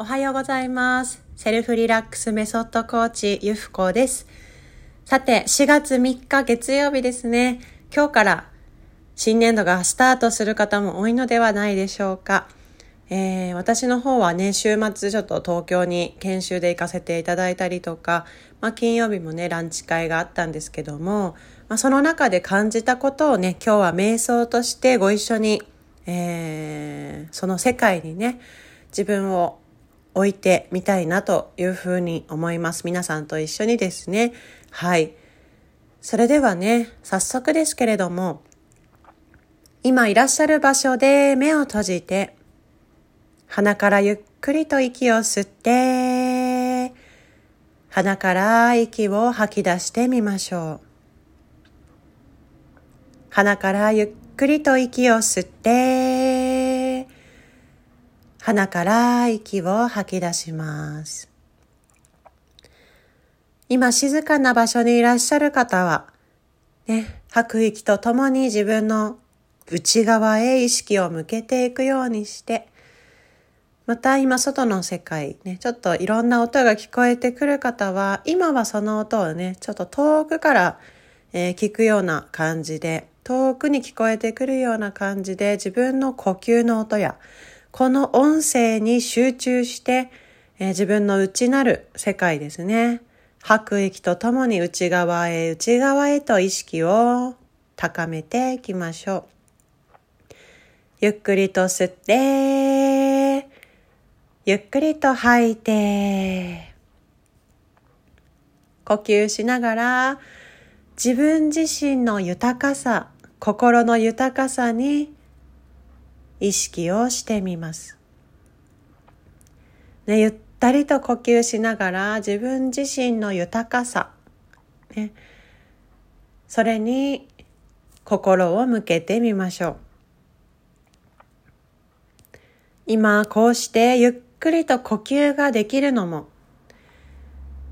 おはようございます。セルフリラックスメソッドコーチ、ゆふこです。さて、4月3日月曜日ですね。今日から新年度がスタートする方も多いのではないでしょうか。えー、私の方はね、週末ちょっと東京に研修で行かせていただいたりとか、まあ金曜日もね、ランチ会があったんですけども、まあその中で感じたことをね、今日は瞑想としてご一緒に、えー、その世界にね、自分を置いてみたいなというふうに思います。皆さんと一緒にですね。はい。それではね、早速ですけれども、今いらっしゃる場所で目を閉じて、鼻からゆっくりと息を吸って、鼻から息を吐き出してみましょう。鼻からゆっくりと息を吸って、鼻から息を吐き出します。今静かな場所にいらっしゃる方は、ね、吐く息とともに自分の内側へ意識を向けていくようにして、また今外の世界ね、ちょっといろんな音が聞こえてくる方は、今はその音をね、ちょっと遠くから、えー聞くような感じで、遠くに聞こえてくるような感じで自分の呼吸の音や、この音声に集中して、えー自分の内なる世界ですね。吐く息とともに内側へ内側へと意識を高めていきましょう。ゆっくりと吸って、ゆっくりと吐いて、呼吸しながら自分自身の豊かさ、心の豊かさに意識をしてみます。ね、ゆったりと呼吸しながら自分自身の豊かさ、ね、それに心を向けてみましょう。今こうしてゆっくりと呼吸ができるのも、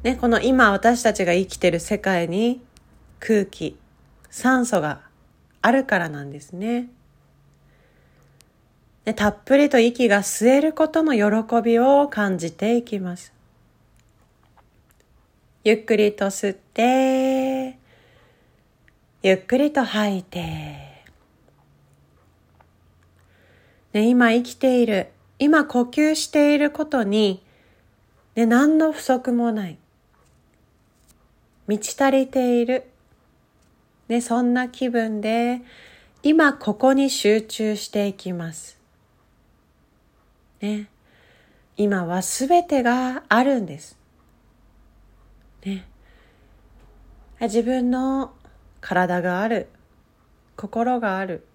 ね、この今私たちが生きてる世界に空気、酸素があるからなんですね。でたっぷりと息が吸えることの喜びを感じていきます。ゆっくりと吸って、ゆっくりと吐いて、ね、今生きている、今呼吸していることに、ね、何の不足もない。満ち足りている。ね、そんな気分で、今ここに集中していきます。ね、今はすべてがあるんです。ね、自分の体がある、心がある、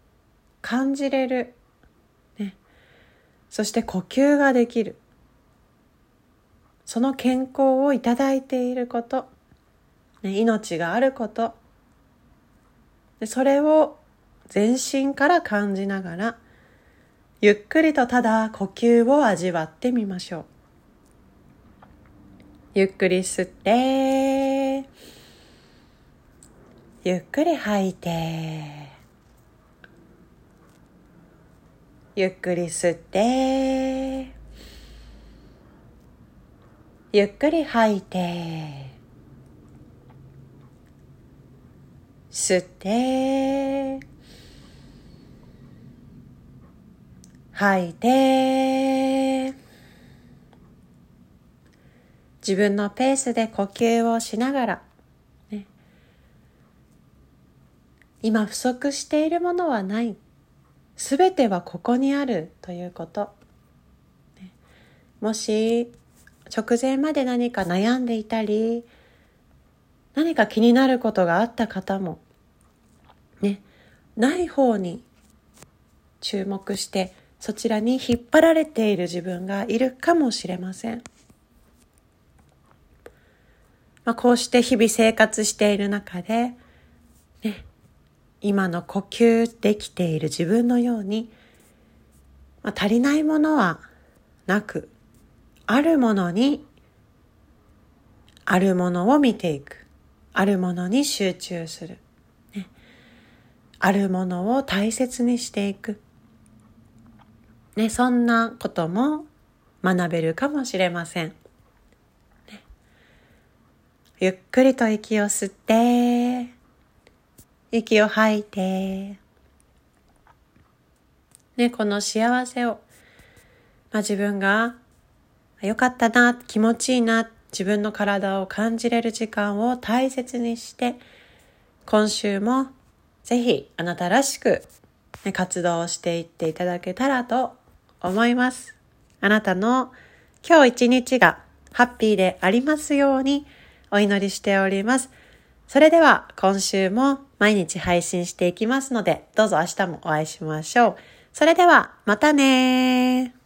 感じれる、ね、そして呼吸ができる。その健康をいただいていること、ね、命があること、でそれを全身から感じながら、ゆっくりとただ呼吸を味わってみましょう。ゆっくり吸って、ゆっくり吐いて、ゆっくり吸って、ゆっくり吐いて、吸って、吐いて、自分のペースで呼吸をしながら、ね、今不足しているものはない。すべてはここにあるということ。ねもし直前まで何か悩んでいたり、何か気になることがあった方も、ね、ない方に注目して、そちらに引っ張られている自分がいるかもしれません。まあ、こうして日々生活している中で、ね、今の呼吸できている自分のように、まあ、足りないものはなく、あるものに、あるものを見ていく。あるものに集中する。ね、あるものを大切にしていく。ね、そんなことも学べるかもしれません。ね、ゆっくりと息を吸って、息を吐いて、ね、この幸せを、まあ、自分が良かったな、気持ちいいな、自分の体を感じれる時間を大切にして、今週もぜひあなたらしく、ね、活動していっていただけたらと思います。あなたの今日一日がハッピーでありますようにお祈りしております。それでは今週も毎日配信していきますので、どうぞ明日もお会いしましょう。それではまたね